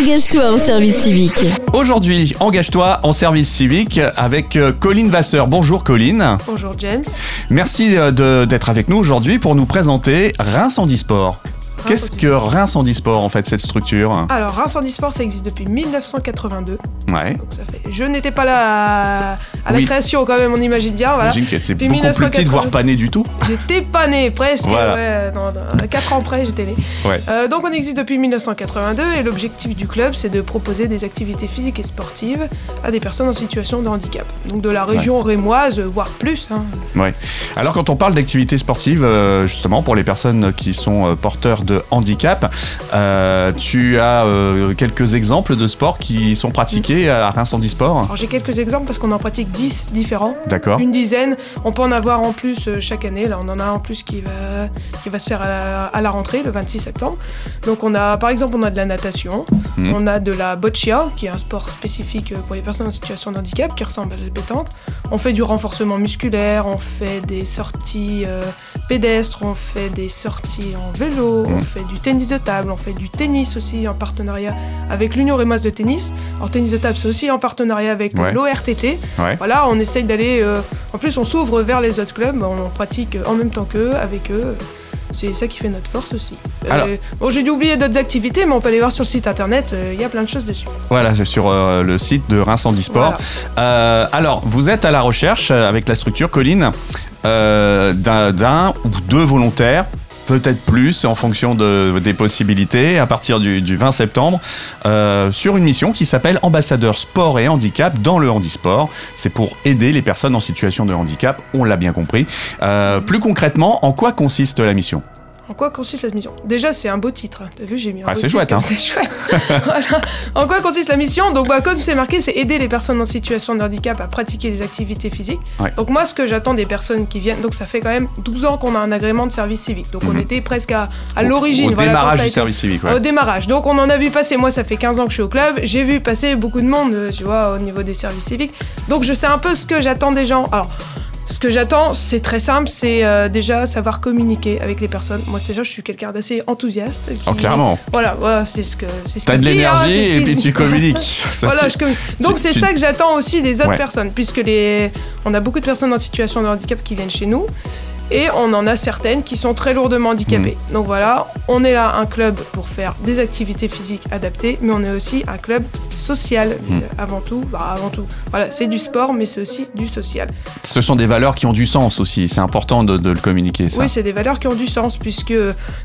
Engage-toi en service civique. Aujourd'hui, engage-toi en service civique avec euh, Colline Vasseur. Bonjour Colline. Bonjour James. Merci euh, de- d'être avec nous aujourd'hui pour nous présenter Reims Handisport. Qu'est-ce que Reims Handisport en fait, cette structure Alors, Reims Handisport, ça existe depuis 1982. Ouais. Donc ça fait... Je n'étais pas là à, à la Oui. création quand même, on imagine bien. Voilà. J'imagine qu'elle était beaucoup plus petite, 1980. voire pas née du tout. J'étais pas né, presque. Voilà. Ouais, dans, dans- 4 ans près, j'étais né. Ouais. Euh, donc on existe depuis 1982 et l'objectif du club, c'est de proposer des activités physiques et sportives à des personnes en situation de handicap. Donc de la région rémoise, voire plus. hein. Ouais. Alors quand on parle d'activités sportives, euh, justement pour les personnes qui sont euh, porteurs de handicap, euh, tu as euh, quelques exemples de sports qui sont pratiqués à Reims Handisport. Alors j'ai quelques exemples parce qu'on en pratique 10 différents. D'accord. Une dizaine. On peut en avoir en plus euh, chaque année. Là, on en a en plus qui va, qui va se faire à la, à la rentrée, le 26 septembre. Donc, on a, par exemple, on a de la natation. Mhm. On a de la boccia, qui est un sport spécifique pour les personnes en situation de handicap, qui ressemble à la pétanque. On fait du renforcement musculaire. On fait des sorties euh, pédestres. On fait des sorties en vélo. On. Fait du tennis de table. On fait du tennis aussi en partenariat avec l'Union Rémoise de tennis. Alors, tennis de table, c'est aussi en partenariat avec Ouais. l'ORTT. Ouais. Voilà, on essaye d'aller. euh, en plus, on s'ouvre vers les autres clubs, on pratique en même temps qu'eux, avec eux. C'est ça qui fait notre force aussi. Euh, bon, j'ai dû oublier d'autres activités, mais on peut aller voir sur le site internet, euh, il y a plein de choses dessus. Voilà, c'est sur euh, le site de Reims. Euh, alors, vous êtes à la recherche avec la structure Colline d'un ou deux volontaires. Peut-être plus en fonction de- des possibilités à partir du, du 20 septembre euh, sur une mission qui s'appelle Ambassadeur sport et handicap dans le handisport. C'est pour aider les personnes en situation de handicap, on l'a bien compris. Euh, plus concrètement, en quoi consiste la mission? En quoi consiste la mission? Déjà, c'est un beau titre. T'as vu, j'ai mis un Ah, c'est chouette, comme hein. C'est chouette. Voilà. En quoi consiste la mission? Donc, bah, comme c'est marqué, c'est aider les personnes en situation de handicap à pratiquer des activités physiques. Ouais. Donc, moi, ce que j'attends des personnes qui viennent, donc ça fait quand même 12 ans qu'on a un agrément de service civique. Donc, on Mhm. était presque à, l'origine. Au, voilà, démarrage du service civique, ouais. Au démarrage. Donc on en a vu passer, moi ça fait 15 ans que je suis au club, j'ai vu passer beaucoup de monde, euh, tu vois, au niveau des services civiques. Donc je sais un peu ce que j'attends des gens. Alors, ce que j'attends, c'est très simple, c'est euh, déjà savoir communiquer avec les personnes. Moi déjà, je suis quelqu'un d'assez enthousiaste. qui- Oh, clairement. Voilà, voilà, c'est ce que c'est ce T'as de hein, l'énergie ce et puis tu communiques. Ça, Voilà, tu- je communique. Donc c'est tu- ça que j'attends aussi des autres Ouais. personnes, puisque les, on a beaucoup de personnes en situation de handicap qui viennent chez nous, et on en a certaines qui sont très lourdement handicapées. Mm. Donc voilà, on est là un club pour faire des activités physiques adaptées, mais on est aussi un club social Mm. euh, avant tout. Bah, avant tout, voilà, c'est du sport, mais c'est aussi du social. Ce sont des valeurs qui ont du sens aussi. C'est important de, de le communiquer, ça. Oui, c'est des valeurs qui ont du sens, puisque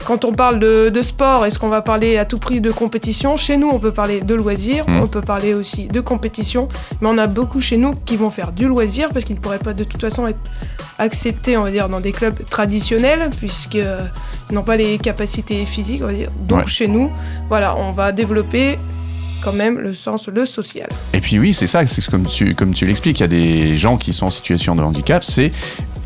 quand on parle de, de sport, est-ce qu'on va parler à tout prix de compétition? Chez nous, on peut parler de loisirs, Mm. on peut parler aussi de compétition, mais on a beaucoup chez nous qui vont faire du loisir, parce qu'ils ne pourraient pas de toute façon être acceptés, on va dire, dans des clubs traditionnels, puisqu'ils n'ont pas les capacités physiques, on va dire. Donc Ouais. chez nous, voilà, on va développer quand même le sens, le social. Et puis oui, c'est ça, c'est comme tu, comme tu l'expliques, il y a des gens qui sont en situation de handicap, c'est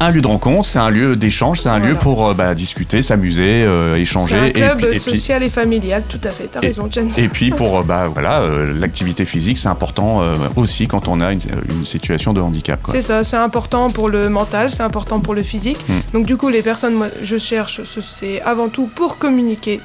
un lieu de rencontre, c'est un lieu d'échange, c'est un Voilà. lieu pour euh, bah, discuter, s'amuser, euh, échanger. un et club puis- et, puis, social et familial, tout à fait, t'as raison, James. et puis pour euh, bah, voilà, euh, l'activité physique, c'est important euh, aussi quand on a une, une situation de handicap. C'est ça, c'est important pour le mental, c'est important pour le physique. Mm. Donc du coup, les personnes, moi, je cherche, ce- c'est avant tout pour communiquer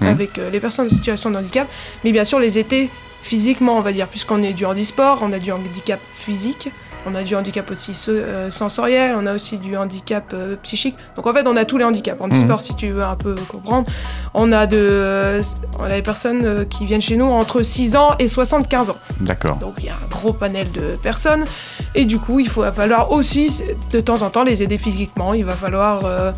Mm. avec les personnes en situation de handicap, mais bien sûr les aider physiquement, on va dire, puisqu'on est du handisport, on a du handicap physique, on a du handicap aussi euh, sensoriel, on a aussi du handicap euh, psychique. Donc en fait, on a tous les handicaps. Handisport, si tu veux un peu comprendre, on a de, on a des personnes euh, qui viennent chez nous entre 6 ans et 75 ans. D'accord. Donc il y a un gros panel de personnes et du coup il faut, va falloir aussi de temps en temps les aider physiquement. Il va falloir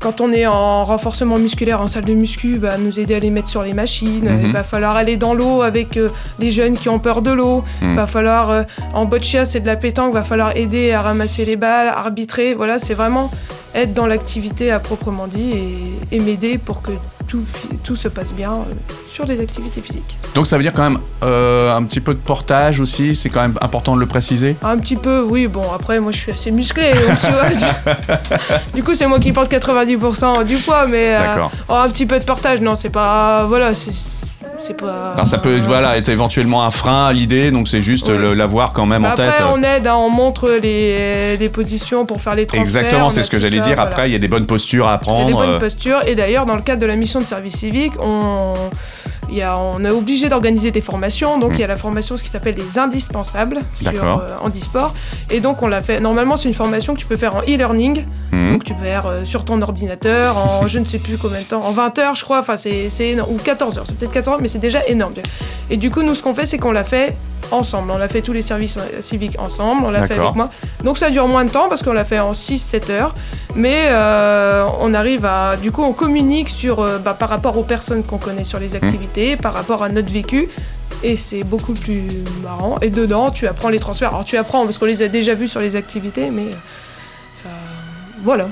quand on est en renforcement musculaire en salle de muscu, bah, nous aider à les mettre sur les machines. Mhm. Il va falloir aller dans l'eau avec euh, les jeunes qui ont peur de l'eau. Mhm. Il va falloir euh, en boccia c'est de la pétanque, va falloir aider à ramasser les balles, arbitrer. Voilà, c'est vraiment être dans l'activité à proprement dit et, et m'aider pour que tout, tout se passe bien euh, sur les activités physiques. Donc ça veut dire quand même euh, un petit peu de portage aussi, c'est quand même important de le préciser? Un petit peu, oui. Bon, après, moi, je suis assez musclé. donc, tu vois, du- du coup, c'est moi qui porte 90% du poids, mais euh, D'accord. oh, un petit peu de portage, non, c'est pas. Voilà, c'est c'est pas. Alors, ça peut voilà, être éventuellement un frein à l'idée, donc c'est juste Ouais. l'avoir quand même en après, tête. on aide, hein, on montre les, les positions pour faire les transferts. Exactement, c'est ce que j'allais dire. voilà. Après, il y a des bonnes postures à Il y a des bonnes euh, postures. Et d'ailleurs, dans le cadre de la mission de service civique, on... y a, on est obligé d'organiser des formations. Donc, il y a la formation, ce qui s'appelle les indispensables sur euh, handisport. Et donc, on l'a fait. Normalement, c'est une formation que tu peux faire en e-learning. Mhm. Donc, tu peux faire euh, sur ton ordinateur en je ne sais plus combien de temps, en 20 heures, je crois. Enfin, c'est. Ou 14 heures. C'est peut-être 14 heures, mais c'est déjà énorme. Et du coup, nous, ce qu'on fait, c'est qu'on l'a fait ensemble. On l'a fait tous les services euh, civiques ensemble. On l'a fait avec moi. Donc, ça dure moins de temps parce qu'on l'a fait en 6-7 heures. Mais euh, on arrive à. Du coup, on communique sur, euh, bah, par rapport aux personnes qu'on connaît sur les activités, par rapport à notre vécu. Et c'est beaucoup plus marrant. Et dedans, tu apprends les transferts. Alors, tu apprends parce qu'on les a déjà vus sur les activités, mais ça. Voilà.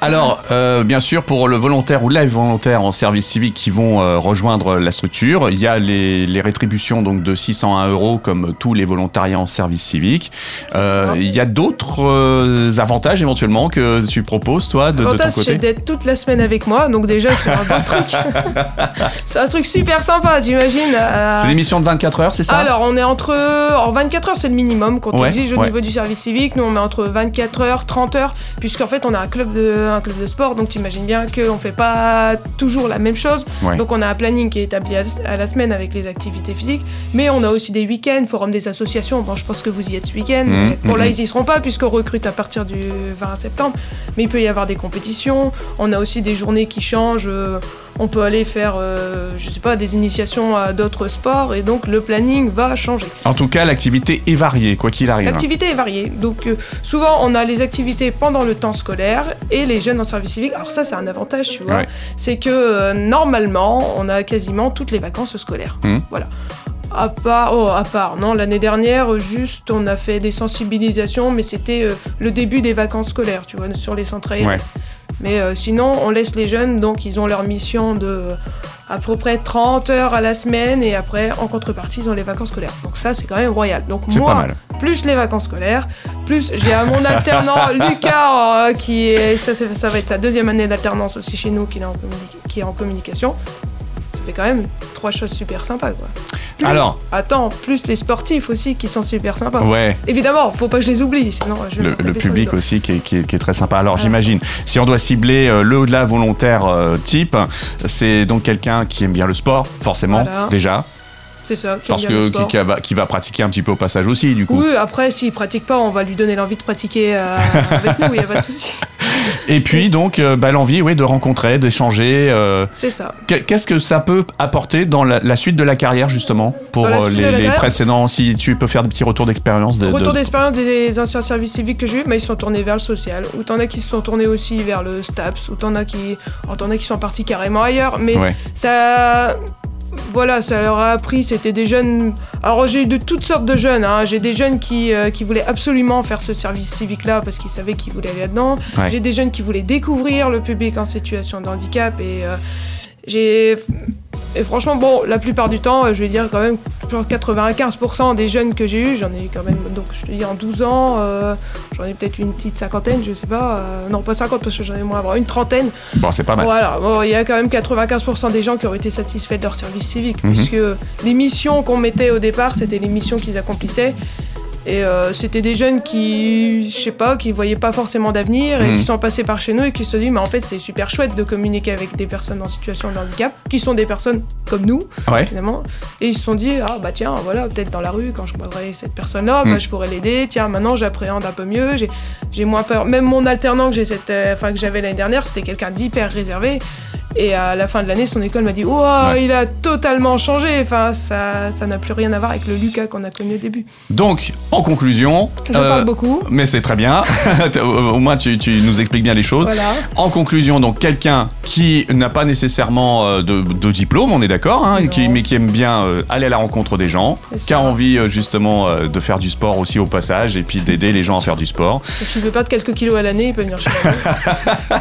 Alors, euh, bien sûr, pour le volontaire ou la volontaire en service civique qui vont euh, rejoindre la structure, il y a les, les rétributions donc de 601 euros comme tous les volontariats en service civique. Euh, il y a d'autres avantages éventuellement que tu proposes, toi, de, de ton L'avantage, c'est côté d'être toute la semaine avec moi. Donc, déjà, c'est un bon truc. c'est un truc super sympa, t'imagines C'est des missions de 24 heures, c'est ça? Alors, on est entre. En 24 heures, c'est le minimum qu'on Ouais, exige au ouais. niveau du service civique. Nous, on met entre 24 heures, 30 heures, puisqu'en fait, on a un club de, un club de sport. Donc, t'imagines bien qu'on fait pas toujours la même chose. Ouais. Donc, on a un planning qui est établi à, à la semaine avec les activités physiques. Mais on a aussi des week-ends, forum des associations. Bon, je pense que vous y êtes ce week-end. Mhm, mais Bon, là, mhm. ils y seront pas, puisqu'on recrute à partir du 20 septembre. Mais il peut y avoir des compétitions. On a aussi des journées qui changent. euh, On peut aller faire, euh, je sais pas, des initiations à d'autres sports. Et donc, le planning va changer. En tout cas, l'activité est variée, quoi qu'il arrive. L'activité est variée. Donc euh, souvent on a les activités pendant le temps scolaire et les jeunes en service civique. Alors ça c'est un avantage, tu vois. Ouais. C'est que euh, normalement on a quasiment toutes les vacances scolaires. Mhm. Voilà. À part, oh, à part, non, l'année dernière, juste, on a fait des sensibilisations, mais c'était euh, le début des vacances scolaires, tu vois, sur les centres. Ouais. Mais euh, sinon, on laisse les jeunes, donc ils ont leur mission de à peu près 30 heures à la semaine, et après, en contrepartie, ils ont les vacances scolaires. Donc ça, c'est quand même royal. Donc moi, plus les vacances scolaires, plus j'ai à mon alternant Lucas, euh, qui est, ça, va être sa deuxième année d'alternance aussi chez nous, qui est en, communi- qui est en communication. Ça fait quand même trois choses super sympas, quoi. Plus- Alors. Attends, plus les sportifs aussi qui sont super sympas. Ouais, Évidemment, faut pas que je les oublie, sinon je vais le, le public aussi qui est, qui est- qui est très sympa. Alors Ah. j'imagine, si on doit cibler euh, le au-delà volontaire euh, type, c'est donc quelqu'un qui aime bien le sport, forcément, Voilà. déjà, C'est ça. qui parce que qui, va, qui va pratiquer un petit peu au passage aussi, du coup. Oui, après, s'il pratique pas, on va lui donner l'envie de pratiquer euh, avec nous, il n'y a pas de souci. Et puis donc euh, bah, l'envie, oui, de rencontrer, d'échanger. euh, C'est ça. Qu'est- Qu'est-ce que ça peut apporter dans la, la suite de la carrière justement pour les, précédents Si tu peux faire des petits retours d'expérience. De, Retour de- d'expérience des anciens services civiques que j'ai eu, mais ils sont tournés vers le social. Ou t'en as qui se sont tournés aussi vers le STAPS, ou t'en as qui, oh, as qui sont partis carrément ailleurs. Mais Ouais. ça, voilà, ça leur a appris. C'était des jeunes. Alors j'ai eu de toutes sortes de jeunes. hein. J'ai des jeunes qui, euh, qui voulaient absolument faire ce service civique-là parce qu'ils savaient qu'ils voulaient aller là-dedans. Ouais. J'ai des jeunes qui voulaient découvrir le public en situation de handicap et euh, j'ai. Et franchement, bon, la plupart du temps, euh, je vais dire quand même, genre 95% des jeunes que j'ai eu, j'en ai eu quand même, donc je te dis en 12 ans, euh, j'en ai peut-être une petite cinquantaine, je sais pas, euh, non pas 50 parce que j'en ai moins, une trentaine. Bon, c'est pas mal. Voilà, bon, il y a quand même 95% des gens qui ont été satisfaits de leur service civique, Mhm. puisque les missions qu'on mettait au départ, c'était les missions qu'ils accomplissaient. Et euh, c'était des jeunes qui, je sais pas, qui voyaient pas forcément d'avenir et Mhm. qui sont passés par chez nous et qui se sont dit, mais en fait, c'est super chouette de communiquer avec des personnes en situation de handicap, qui sont des personnes comme nous, Ouais. finalement. Et ils se sont dit, ah bah tiens, voilà, peut-être dans la rue, quand je croiserai cette personne-là, bah, je pourrais l'aider. Tiens, maintenant j'appréhende un peu mieux, j'ai, moins peur. Même mon alternant que, j'ai cette, euh, enfin, que j'avais l'année dernière, c'était quelqu'un d'hyper réservé. Et à la fin de l'année, son école m'a dit, Ouais. il a totalement changé. Enfin, ça, ça n'a plus rien à voir avec le Lucas qu'on a connu au début. Donc, en conclusion, Je euh, parle beaucoup. mais c'est très bien. au moins, tu, tu nous expliques bien les choses. Voilà. En conclusion, donc quelqu'un qui n'a pas nécessairement euh, de, de diplôme, on est d'accord, hein, qui, mais qui aime bien euh, aller à la rencontre des gens, qui a envie euh, justement de faire du sport aussi au passage et puis d'aider les gens à faire du sport. Si ne veux pas de quelques kilos à l'année, il peut venir chez moi.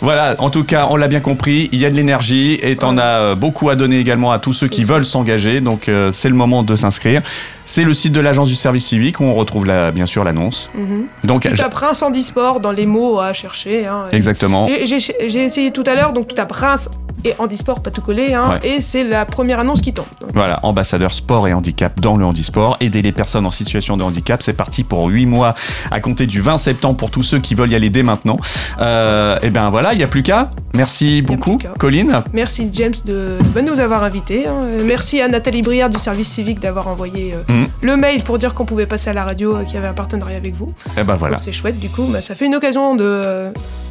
Voilà, en tout cas, on l'a bien compris, il y a de l'énergie et t'en as euh, beaucoup à donner également à tous ceux qui veulent s'engager, donc euh, c'est le moment de s'inscrire. C'est le site de l'agence du service civique où on retrouve la, bien sûr l'annonce. Mhm. Donc, Tu tapes incendie sport dans les mots à chercher. hein. exactement. J'ai- essayé tout à l'heure, donc tu tapes Reims et handisport, pas tout collé, hein, Ouais. et c'est la première annonce qui tombe. Donc, Voilà, ambassadeur sport et handicap dans le handisport. Aider les personnes en situation de handicap. C'est parti pour 8 mois à compter du 20 septembre pour tous ceux qui veulent y aller dès maintenant. Euh, et ben voilà, il n'y a plus qu'à. Merci beaucoup. Colline. Merci James de, de nous avoir invités. hein. Merci à Nathalie Briard du service civique d'avoir envoyé euh, Mhm. le mail pour dire qu'on pouvait passer à la radio, euh, qu'il y avait un partenariat avec vous. Et ben voilà. C'est chouette, du coup, bah, ça fait une occasion de,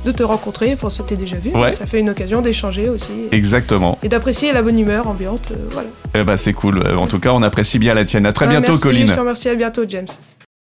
de te rencontrer. Enfin, on s'était déjà vu. Ouais. Ça fait une occasion d'échanger aussi. Exactement. Et d'apprécier la bonne humeur ambiante. euh, voilà. Eh ben c'est cool. En tout cas, on apprécie bien la tienne. À très Ah, bientôt, merci, Colline. Je te remercie, à bientôt, James.